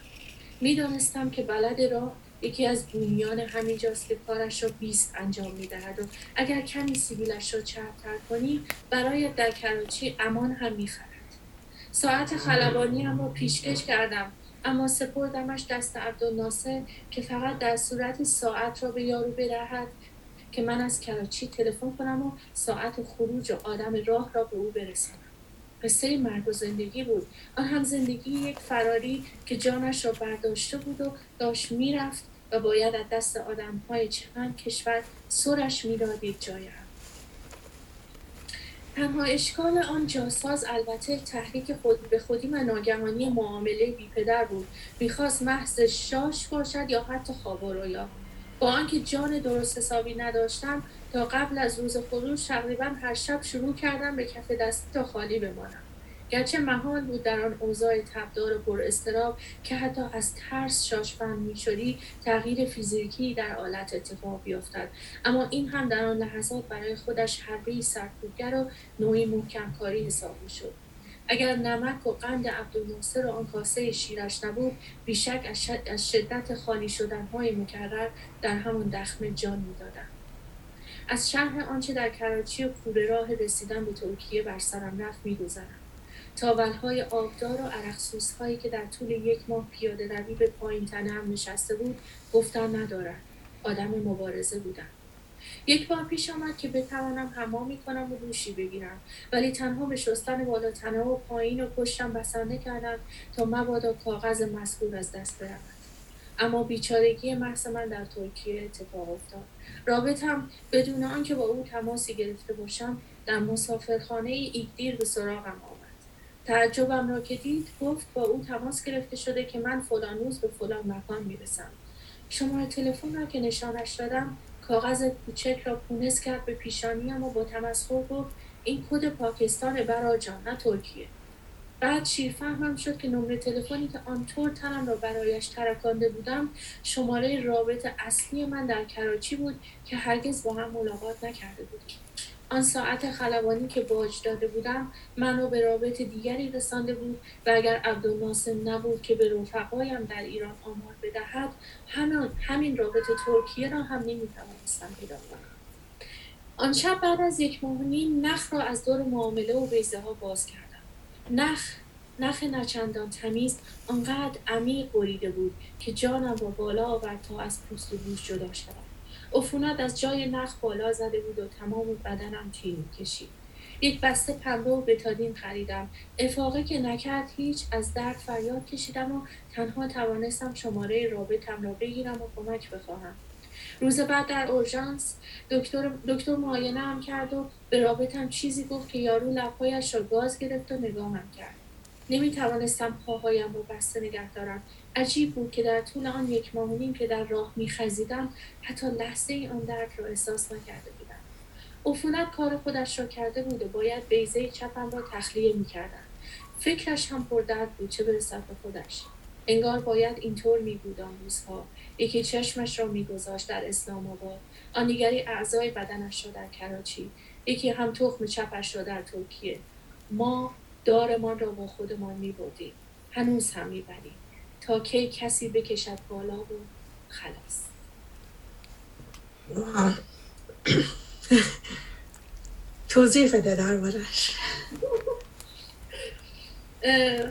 S4: می‌دانستم که بلد راه یکی از بومیان همینجاست که کارش را بیست انجام می‌دهد و اگر کمی سیبیلش را چربتر کنی برای در کراچی امان هم می‌خرد. ساعت خلبانی هم را پیشکش کردم اما سپردمش دست عبدالناصر که فقط در صورت ساعت را به یارو بدهد که من از کراچی تلفن کنم و ساعت خروج و آدم راه را به او برسانم. قصه مرگ و زندگی بود. آن هم زندگی یک فراری که جانش را برداشته بود و داشت می‌رفت و باید از دست آدم های چند کشور سرش می‌دادید جایم تنها اشکال آن جاساز البته تحریک خود به خودی و ناگهانی معامله بی پدر بود. می‌خواست محض شاش باشد یا حتی خواب رویا با آنکه جان درست حسابی نداشتم تا قبل از روز خروج تقریبا هر شب شروع کردم به کف دستی تا خالی بمانم. گرچه محال بود در آن اوضاع تبدار و پر استراب که حتی از ترس شاشفند می‌شدی تغییر فیزیکی در آلت اتفاق بیفتد. اما این هم در آن لحظات برای خودش حربهای سرکوبگر و نوعی محکمکاری حساب می‌شد. اگر نمک و قند عبدالناصر و آن کاسه شیرش نبود بیشک از شدت خالی شدنهای مکرر در همون دخمه جان می‌دادم از شهر آنچه در کراچی و کوره راه رسیدن به ترکیه بر سرم رفت میگذرم. تاولهای آبدار و عرقسوس هایی که در طول یک ماه پیاده روی به پایین تنم نشسته بود گفتن ندارد. آدم مبارزه بودم. یک بار پیش آمد که بتوانم حمامی کنم و دوشی بگیرم. ولی تنها به شستن بالا تنه و پایین و پشتم بسنده کردم تا مبادا کاغذ مذکور از دست برود. اما بیچارگی محض من در ترکیه اتفاق افتاد. رابطم بدون آنکه با او تماسی گرفته باشم در مسافرخانه ایگدیر به سراغم آمد. تعجبم را که دید گفت با او تماس گرفته شده که من فلان روز به فلان مکان می‌رسم. شماره تلفن را که نشانش دادم کاغذ کوچک را پونس کرد به پیشانیم و با تمسخر گفت این کد پاکستان برا جان نه ترکیه. بعد شیرفهمم شد که نمره تلفنی که آنطور تنم را برایش ترکانده بودم شماره رابط اصلی من در کراچی بود که هرگز با هم ملاقات نکرده بودیم. آن ساعت خلبانی که باج داده بودم منو به رابط دیگری رسانده بود و اگر عبدالناصر نبود که به رفقایم در ایران آمار بدهد همین, همین رابط ترکیه را هم نمی‌توانستم پیدا کنم. آن شب بعد از یک ماه نخ را از دور معامله و بیزه ها باز کردم. نخ نخ نچندان تمیز آنقدر عمیق بریده بود که جانم را بالا آورد تا از پوست و گوش جدا عفونت از جای نخ بالا زده بود و تمام بدنم تین کشید. یک بسته پنبه و بتادین خریدم. افاقه که نکرد هیچ از درد فریاد کشیدم و تنها توانستم شماره رابطم را بگیرم و کمک بخواهم. روز بعد در اورژانس دکتر دکتر معاینه هم کرد و به رابطم چیزی گفت که یارو لبهایش را گاز گرفت و نگاهم کرد. نمی توانستم پاهایم را بسته نگه دارم. عجیب بود که در طول آن یک ماه نیم که در راه میخزیدم حتی لحظه ای آن درد را احساس نکرده بودم. عفونت کار خودش را کرده بود و باید بیزه چپم را تخلیه می‌کردم. فکرش هم پردرد بود چه برسد به خودش. انگار باید اینطور می بود آن روزها. یکی چشمش را میگذاشت در اسلام آباد. آن دیگری اعضای بدنش را در کراچی. یکی هم تخم چپش را در ترکیه. ما دارمان را با خودمان می بودیم. هنوز هم می‌بریم. تا کی کسی بکشد بالا و خلاص.
S2: توضیح بده دربارش.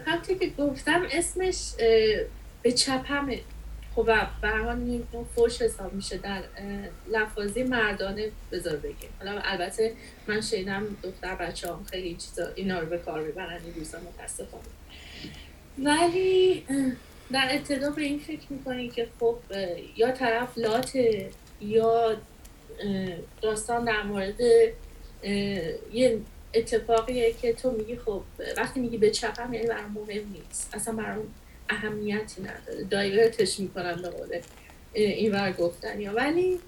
S4: همطور که گفتم اسمش به چپمه خب به حال نوع فوش حساب میشه در لفاظی مردانه بذار بگیم حالا البته من شنیدم دختر بچه هم خیلی چیزا اینا رو به کار می‌برن این روزا متاسفانه. ولی در ابتدا به این فکر می‌کنی که خب یا طرف لاته یا داستان در مورد یه اتفاقیه که تو میگی خب وقتی میگی به چپم یعنی برام مهم نیست. اصلا برام اهمیتی نداره. دایورتش می‌کنن به قول این ور گفتن یا ولی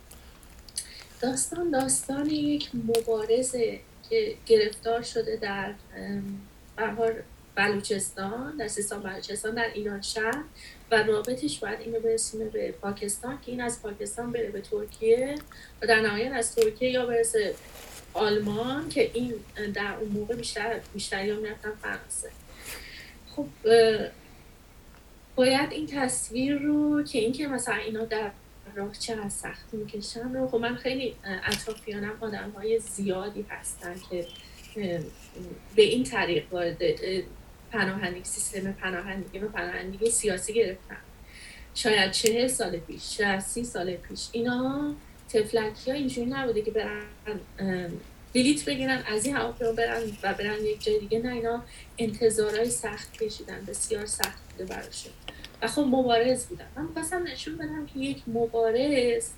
S4: داستان داستان یک مبارزه که گرفتار شده در بهار بلوچستان در سیستان بلوچستان در ایران شهر و رابطش باید اینو برسونه به پاکستان که این از پاکستان بره به ترکیه و در نهایت از ترکیه یا برسه آلمان که این در اون موقع بیشتر بیشتر یا می‌رفتن فرانسه. خب باید این تصویر رو که اینکه مثلا اینا در راه چقدر سخت می‌کشن رو خب من خیلی اطرافیانم آدم های زیادی هستن که به این طریق وارد پناهندگی سیستم پناهندگی و پناهندگی سیاسی گرفتن. شاید چهل سال پیش شاید سی سال پیش. اینا تفلکی ها اینجوری نبوده که برن بلیت بگیرن از این هواپیما برن و برن یک جای دیگه. نه اینا انتظارهای سخت کشیدن بسیار سخت بوده براشون. و خب مبارز بودن. من می‌خواستم نشون بدم که یک مبارز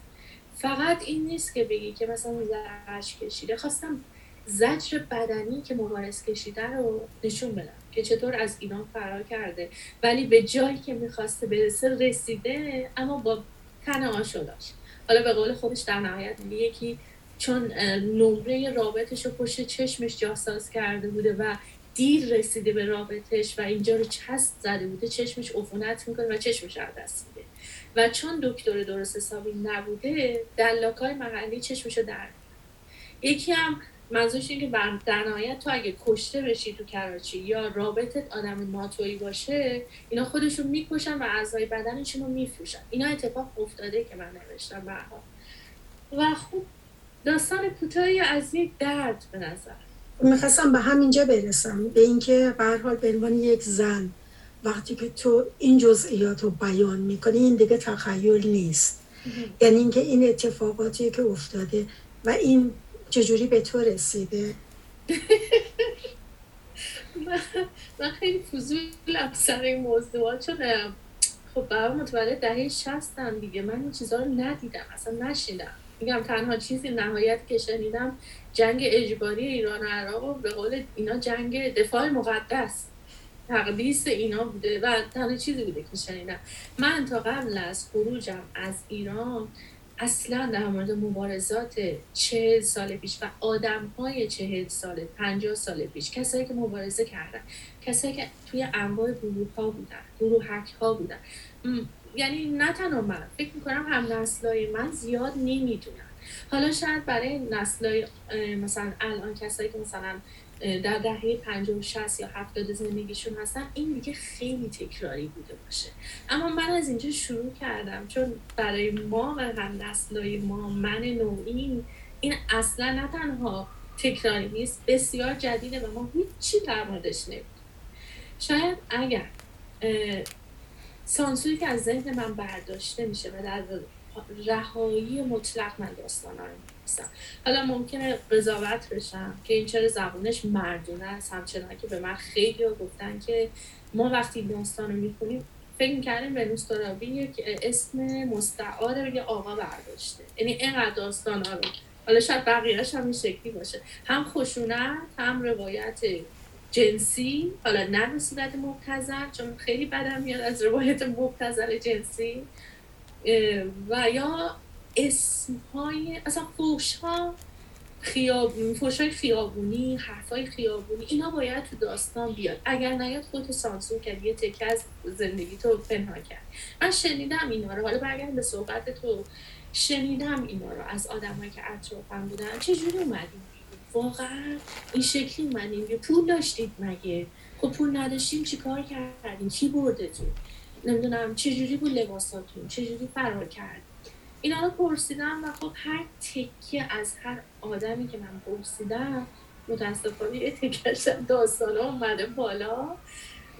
S4: فقط این نیست که بگی که مثلا زجر کشیده. خواستم زجر بدنی که مبارز کشیده رو نشون بدم که چطور از ایران فرار کرده. ولی به جایی که می‌خواسته برسه رسیده اما با تن آشو داشت حالا به قول خودش در نهایت یکی چون نمره رابطش رو پشت چشمش جاساز کرده بوده و دیر رسیده به رابطش و اینجا رو چست زده بوده. چشمش عفونت می‌کنه و چشمش از دست میده. و چون دکتر درست حسابی نبوده دلاکای محلی چشمشو در یکی هم منظورش این که در نهایت تو اگه کشته بشی تو کراچی یا رابطت آدم ناتویی باشه اینا خودشون می‌کشن و اعضای بدنشون رو میفروشن. اینا اتفاق افتاده که من نوشتم برها و خوب داستان کوتاهی از یک درد به نظر.
S2: می‌خواستم به همینجا برسم به اینکه به حال به عنوان یک زن وقتی که تو این جزئیات رو بیان می‌کنی این دیگه تخیل نیست. یعنی اینکه این اتفاقاتی که افتاده و این چجوری به تو رسیده.
S4: من خیلی فضولم سر این موضوع. چون خب بابا متولد دهه شستم دیگه. من این چیزها رو ندیدم اصلا نشیدم. میگم تنها چیزی نهایت که شنیدم جنگ اجباری ایران و عراق و به قول اینا جنگ دفاع مقدس. تقدیس اینا بوده و تنها چیزی بوده که شنیدم. من تا قبل از خروجم از ایران اصلا در مورد مبارزات چهل سال پیش و آدم های چهل سال پنجاه سال پیش کسایی که مبارزه کردن کسایی که توی انواع گروه ها بودن گروه ها بودن یعنی نه تنها من فکر می‌کنم هم نسلای من زیاد نمی‌دونن. حالا شاید برای نسلای مثلا الان کسایی که مثلا در دهه 50 و 60 یا 70 زندگیشون هستن این دیگه خیلی تکراری بوده باشه. اما من از اینجا شروع کردم چون برای ما و هم نسلای ما من نوعی این اصلا نه تنها تکراری نیست بسیار جدیده و ما هیچی در موردش نمید شاید اگر سانسوری که از ذهن من برداشته میشه و در رهایی مطلق من داستان رو حالا ممکنه قضاوت بشم که این چرا زبونش مردونه است همچنان که به من خیلی گفتن که ما وقتی داستان رو می‌خونیم فکر می‌کردیم به ترابی یک اسم مستعار یه آقا برداشته. یعنی اینقدر داستان ها رو. حالا شاید بقیهش هم این شکلی باشه. هم خشونت هم روایت جنسی حالا نه به صورت مبتزل چون خیلی بدم میاد از روایت مبتزل جنسی و یا اسم های اصلا فوش ها خیاب... فوش های خیابونی حرف های خیابونی اینا باید تو داستان بیاد. اگر نیاد خودتو سانسور کرد یه تکه از زندگی تو پنهان کرد من شنیدم اینا رو. حالا برگرد به صحبت تو. شنیدم اینا رو از آدمایی که اطرافم بودن. چجوری اومدیم واقعا این شکلی اومدیم. پول داشتید مگه؟ خب پول نداشتیم چیکار کردیم؟ کی بردتون؟ نمی‌دونم چجوری بود لباساتون؟ چجوری فرار کرد؟ اینا رو پرسیدم و خب هر تکیه از هر آدمی که من پرسیدم متاسفانه یه تکیش داستان اومده بالا.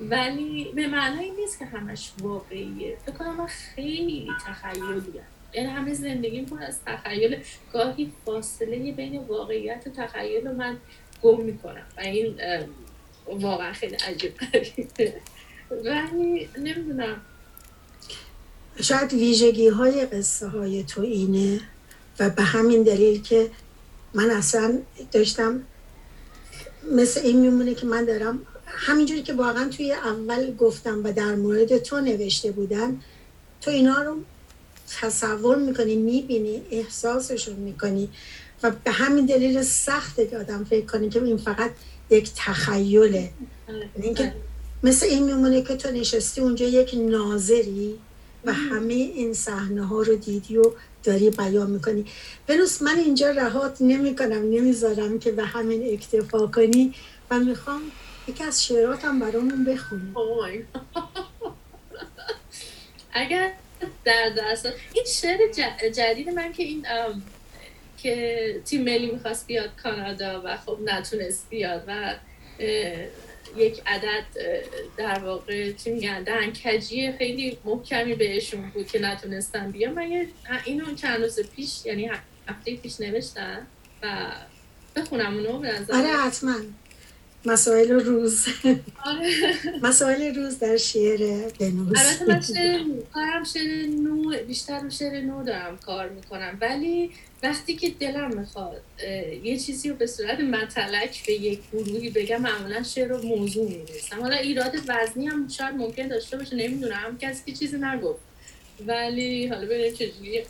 S4: ولی به معنای نیست که همش واقعیه. فکر کنم من خیلی تخیلیه یعنی همه زندگی پر از تخیل گاهی فاصله بین واقعیت و تخیل رو من گم می‌کنم و این واقعا خیلی عجیب ولی نمی‌دونم.
S2: شاید ویژگی های قصه های تو اینه و به همین دلیل که من اصلا داشتم مثل این میمونه که من دارم همینجوری که واقعا توی اول گفتم و در مورد تو نوشته بودن تو اینا رو تصور می‌کنی می‌بینی احساسشون می‌کنی و به همین دلیل سخته که آدم فکر کنی که این فقط یک تخیله. آره. یعنی مثل این میمونه که تو نشستی اونجا یک ناظری و همه این صحنه ها رو دیدی و داری بیان می‌کنی. بنوس من اینجا رهات نمی کنم نمی‌ذارم که به همین اکتفا کنی و می‌خوام یکی از شعراتم برامون بخونی.
S4: Oh اگر در درست این شعر جدید من که این که تیم ملی می‌خواست بیاد کانادا و خب نتونست بیاد و یک عدد در واقع چی میگن دهنکجی خیلی محکمی بهشون بود که نتونستن بیان. من اینو چند روز پیش یعنی هفته پیش نوشتم و بخونم اونو به
S2: آره حتما. مسائل روز. آره. مسائل روز در شعر بنوز
S4: البته من شعر کارم شعر نو بیشتر رو شعر نو دارم کار می‌کنم. ولی وقتی که دلم می‌خواد یه چیزی رو به صورت مطلق به یک گروهی بگم معمولا شعر رو موضوع می‌رسم حالا ایراد وزنی هم شاید ممکن داشته باشه نمی‌دونم. کسی که چیزی نگفت. ولی حالا ببینیم چجوریه.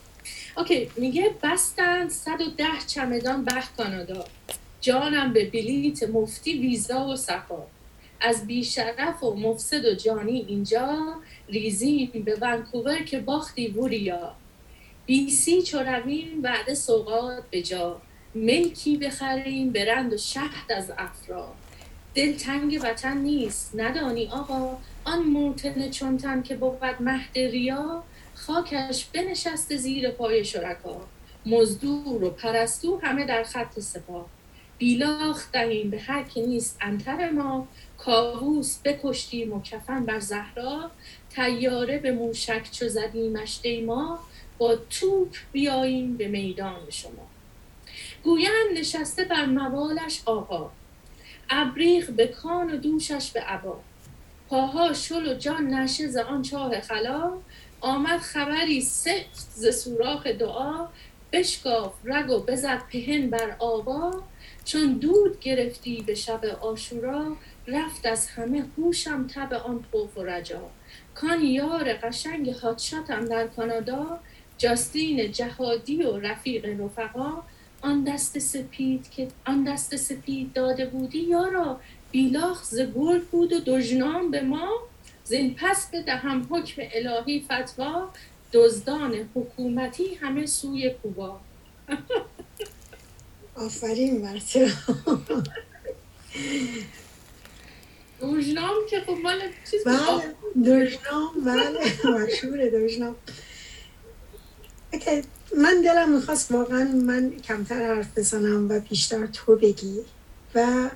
S4: اوکی میگه بستن 110 چمدان بخ کانادا. جانم به بلیت مفتی ویزا و صفا. از بیشرف و مفسد و جانی اینجا ریزیم به ونکوور که باختی وریا. بیسی چو رویم بعد سوقات به جا. ملکی بخریم برند و شهد از افرا. تنگ وطن نیست ندانی آقا. آن موتن چونتن که بود مهد ریا خاکش بنشست زیر پای شرکا. مزدور و پرستو همه در خط سپاه بیلاخ دهیم به هر که نیست. انتر ما کاووس بکشتیم و کفن بر زهرا. تیاره به موشک چو زدیمش ما با توپ بیاییم به میدان شما. گویند نشسته بر موالش آقا ابریغ به کان و دوشش به عبا پاها شل و جان نشه ز آن چاه خلا. آمد خبری سفت ز سوراخ دعا. بشکاف رگ و بزد پهن بر آبا چون دود گرفتی به شب آشورا رفت از همه هوشم تب آن خوف و رجا. کان یار قشنگ هاتشاتم در کانادا جاستین جهادی و رفیق رفقا. آن دست سپید که آن دست سپید داده بودی یارا بیلاخ ز گرگ بود و دژنام به ما. زین پس بدهم حکم الهی فتوا دزدان حکومتی همه سوی کوبا.
S2: آفرین مرسی
S4: دژنام که خب مال چیز
S2: بله دژنام بله مشهوره دژنام. من دلم می‌خواست واقعا من کمتر حرف بزنم و بیشتر تو بگی و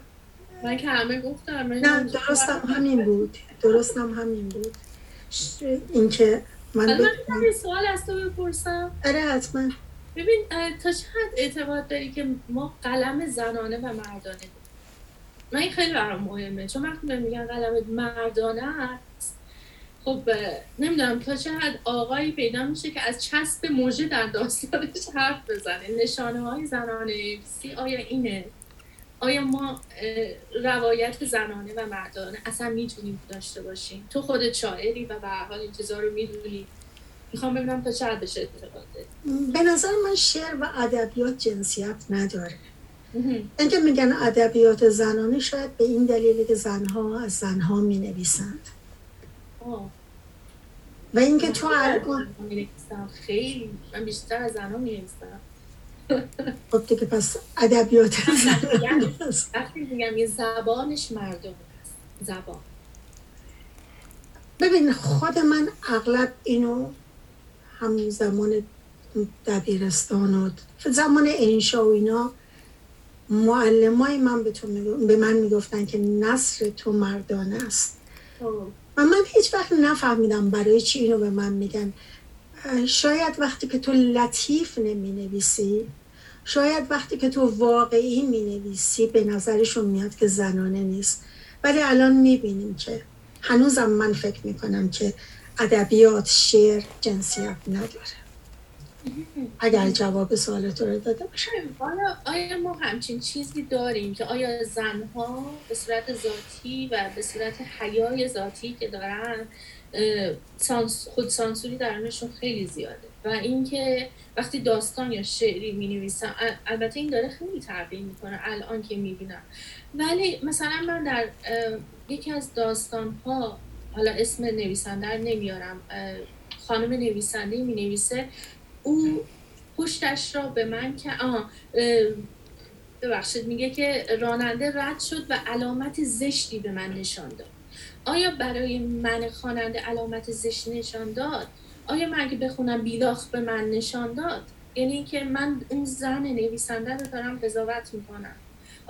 S4: من که همه گفتم
S2: نه درستم همین بود. درستم همین بود. اینکه من
S4: من یه سوال از تو بپرسم.
S2: آره حتما.
S4: ببین تا چقدر اعتقاد داری که ما قلم زنانه و مردانه داریم؟ من این خیلی برام مهمه. چون وقتی میگن قلم مردانه است خب نمی‌دونم تا چقدر آقایی پیدا میشه که از چسب موژه در داستانش حرف بزنه. نشانه های زنانه سی آیا اینه؟ آیا ما روایت زنانه و مردانه اصلا می‌تونیم داشته باشیم؟ تو خودت شاعری و به حال این رو می‌دونی. می‌خوام ببینم تا چقدر بشه اعتقاد
S2: به نظر من شعر و ادبیات جنسیت نداره. اینکه میگن ادبیات زنانه شاید به این دلیلی که زنها از زنها می نویسند و اینکه تو
S4: الان خیلی. من بیشتر از زنها می نویسم
S2: خب دیگه پس ادبیات
S4: وقتی میگم یه زبانش مردم هست. زبان.
S2: ببین خود من اغلب اینو هم زمان دبیرستان و زمان انشا و اینا. معلمای من به, تو به من می‌گفتن که نصر تو مردانه است. و من هیچ وقت نفهمیدم برای چی اینو به من میگن. شاید وقتی که تو لطیف نمی نویسی شاید وقتی که تو واقعی می نویسی به نظرشون میاد که زنانه نیست. ولی الان می بینیم که هنوزم من فکر می کنم که ادبیات شعر جنسیت نداره. اگر جواب سوالت رو داده باشه.
S4: آیا ما همچین چیزی داریم که آیا زنها به صورت ذاتی و به صورت حیای ذاتی که دارن خود سانسوری درونشون خیلی زیاده و اینکه وقتی داستان یا شعری می نویسم البته این داره خیلی تغییر می‌کنه الان که می بینم ولی مثلا من در یکی از داستان ها حالا اسم نویسنده نمیارم خانم نویسنده می نویسه. او پشتش را به من که آه ببخشید میگه که راننده رد شد و علامت زشتی به من نشان داد. آیا برای من خواننده علامت زشت نشان داد؟ آیا من اگه بخونم بیلاخ به من نشان داد؟ یعنی که من اون زن نویسنده رو دارم قضاوت می‌کنم.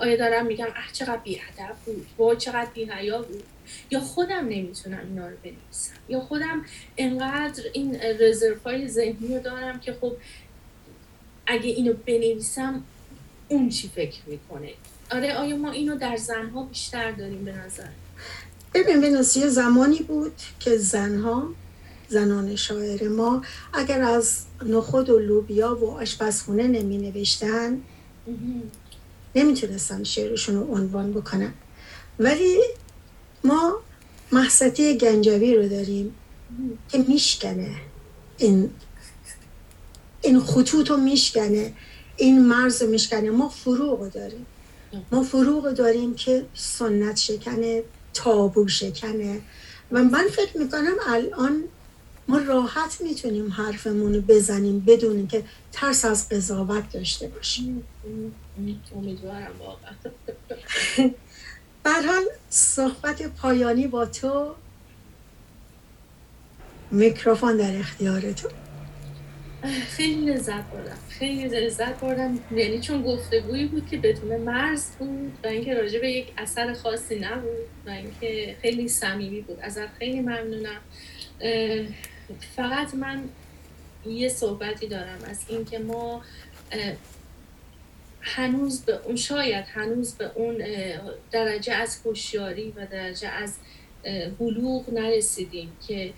S4: آیا دارم میگم اه چقدر بیادب بود؟ با چقدر بیهیا بود؟ یا خودم نمی‌تونم اینا رو بنویسم؟ یا خودم انقدر این رزرف های ذهنی رو دارم که خب اگه اینو بنویسم اون چی فکر می‌کنه؟ آره آیا ما اینو در زنها بیشتر داریم به نظر؟
S2: ببین به زمانی بود که زنها زنان شاعر ما اگر از نخود و لوبیا و آشپزخونه نمی نوشتن نمی‌تونستن شعرشون رو عنوان بکنن ولی ما محصتی گنجوی رو داریم که میشکنه. این این خطوط رو میشکنه. این مرز رو میشکنه. ما فروغ رو داریم.
S5: ما فروغ داریم که سنت شکنه تابو شکنه. و من فکر می‌کنم الان ما راحت می‌تونیم حرفمون رو بزنیم بدون که ترس از قضاوت داشته باشیم.
S4: امیدوارم واقعا.
S5: حال صحبت پایانی با تو میکروفون در اختیار تو.
S4: خیلی لذت بردم. خیلی لذت بردم. یعنی چون گفتگویی بود که بدون مرز بود و اینکه راجع به یک اثر خاصی نبود و اینکه خیلی صمیمی بود. ازت خیلی ممنونم. فقط من یه صحبتی دارم از اینکه ما هنوز به اون شاید هنوز به اون درجه از هوشیاری و درجه از بلوغ نرسیدیم که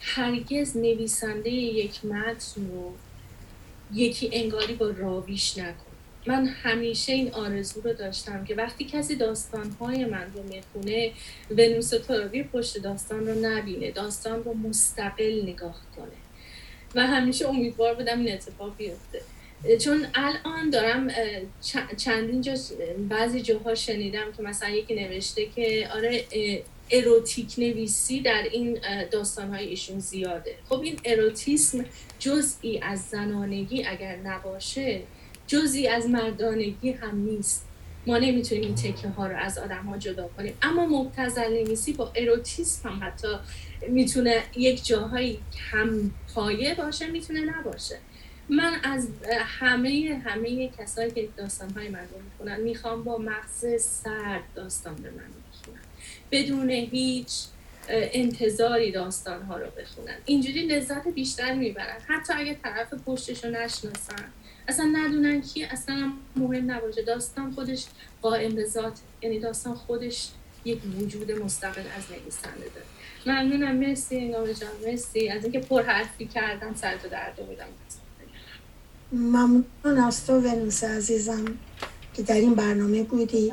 S4: هرگز نویسنده یک متن رو یکی انگاری با راویش نکن. من همیشه این آرزو رو داشتم که وقتی کسی داستانهای من رو می‌خونه ونوس ترابی پشت داستان رو نبینه داستان رو مستقل نگاه کنه. و همیشه امیدوار بودم این اتفاق بیفته. چون الان دارم چندین جا بعضی جاها شنیدم که مثلا یکی نوشته که آره اروتیک نویسی در این داستانهای ایشون زیاده. خب این اروتیسم جزئی از زنانگی اگر نباشه جزئی از مردانگی هم نیست. ما نمی‌تونیم این تکه ها رو از آدم ها جدا کنیم. اما مبتزل نویسی با اروتیسم هم حتی می‌تونه یک جاهایی هم پایه باشه می‌تونه نباشه. من از همه همه کسایی که داستان های من رو می‌خونن می‌خوام با مغز سرد داستان به من می‌خونن بدون هیچ انتظاری داستان ها رو بخونن. اینجوری لذت بیشتر می‌برن. حتی اگه طرف پشتش رو نشناسن اصلا ندونن کی اصلا مهم نباشه. داستان خودش قائم به ذات یعنی داستان خودش یک وجود مستقل از نویسنده داره. ممنونم. مرسی انگام جان. مرسی. از اینکه پر حرفی کردم سرتو درده بودم
S5: ممنون از تو ونوس عزیزم که در این برنامه بودی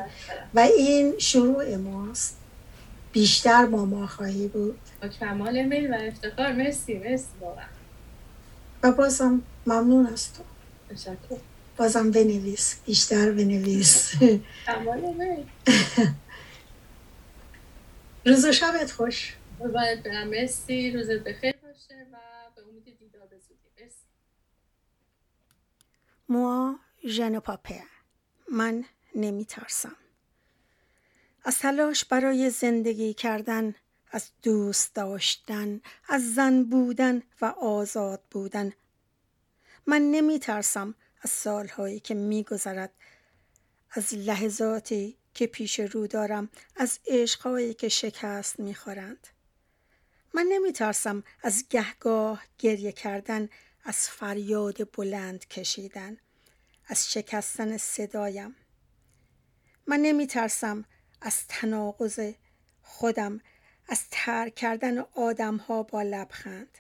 S5: و این شروع ماست. بیشتر با ما خواهی بود.
S4: با کمال میل و افتخار. مرسی. مرسی. واقعا.
S5: و بازم ممنون از تو.
S4: تشکر
S5: بازم بنویس بیشتر بنویس. روز و شبت خوش.
S4: باید برم مرسی. روزت بخیر باشه و به امید دیدار به زودی. مرسی.
S2: موا ژن پاپه. من نمی ترسم از تلاش برای زندگی کردن از دوست داشتن از زن بودن و آزاد بودن من نمی ترسم از سالهایی که می گذرد از لحظاتی که پیش رو دارم از عشقهایی که شکست می خورند. من نمی ترسم از گهگاه گریه کردن از فریاد بلند کشیدن از شکستن صدایم. من نمی ترسم از تناقض خودم از ترک کردن آدم ها با لبخند.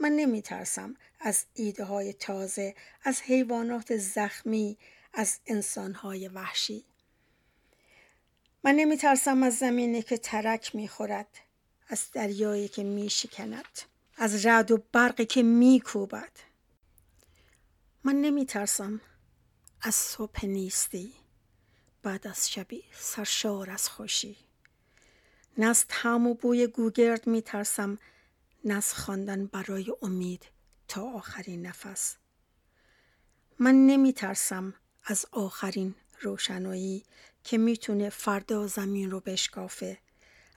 S2: من نمی ترسم از ایده های تازه از حیوانات زخمی از انسان های وحشی. من نمی ترسم از زمینی که ترک می خورد از دریایی که می شکند از رد و برقی که می کوبد من نمی ترسم از صبح نیستی بعد از شبی سرشار از خوشی. نه از و بوی گوگرد می ترسم از خواندن برای امید تا آخرین نفس. من نمی ترسم از آخرین روشنایی که می‌تونه فردا زمین رو بشکافه.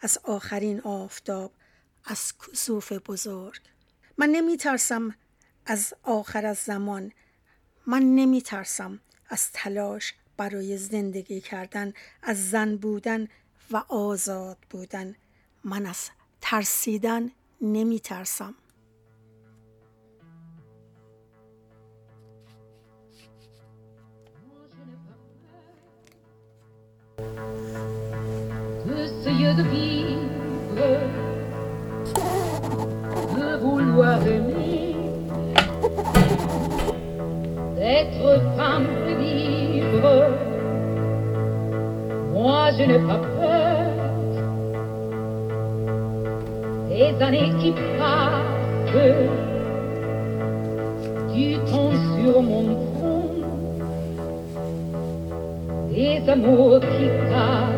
S2: از آخرین آفتاب از کسوف بزرگ. من نمی ترسم از آخر از زمان. من نمی ترسم از تلاش برای زندگی کردن از زن بودن و آزاد بودن. من از ترسیدن نمی ترسم
S6: de vivre, de vouloir aimer, d'être femme de vivre. Moi je n'ai pas peur Des années qui passent, du temps sur mon front, des amours qui passent.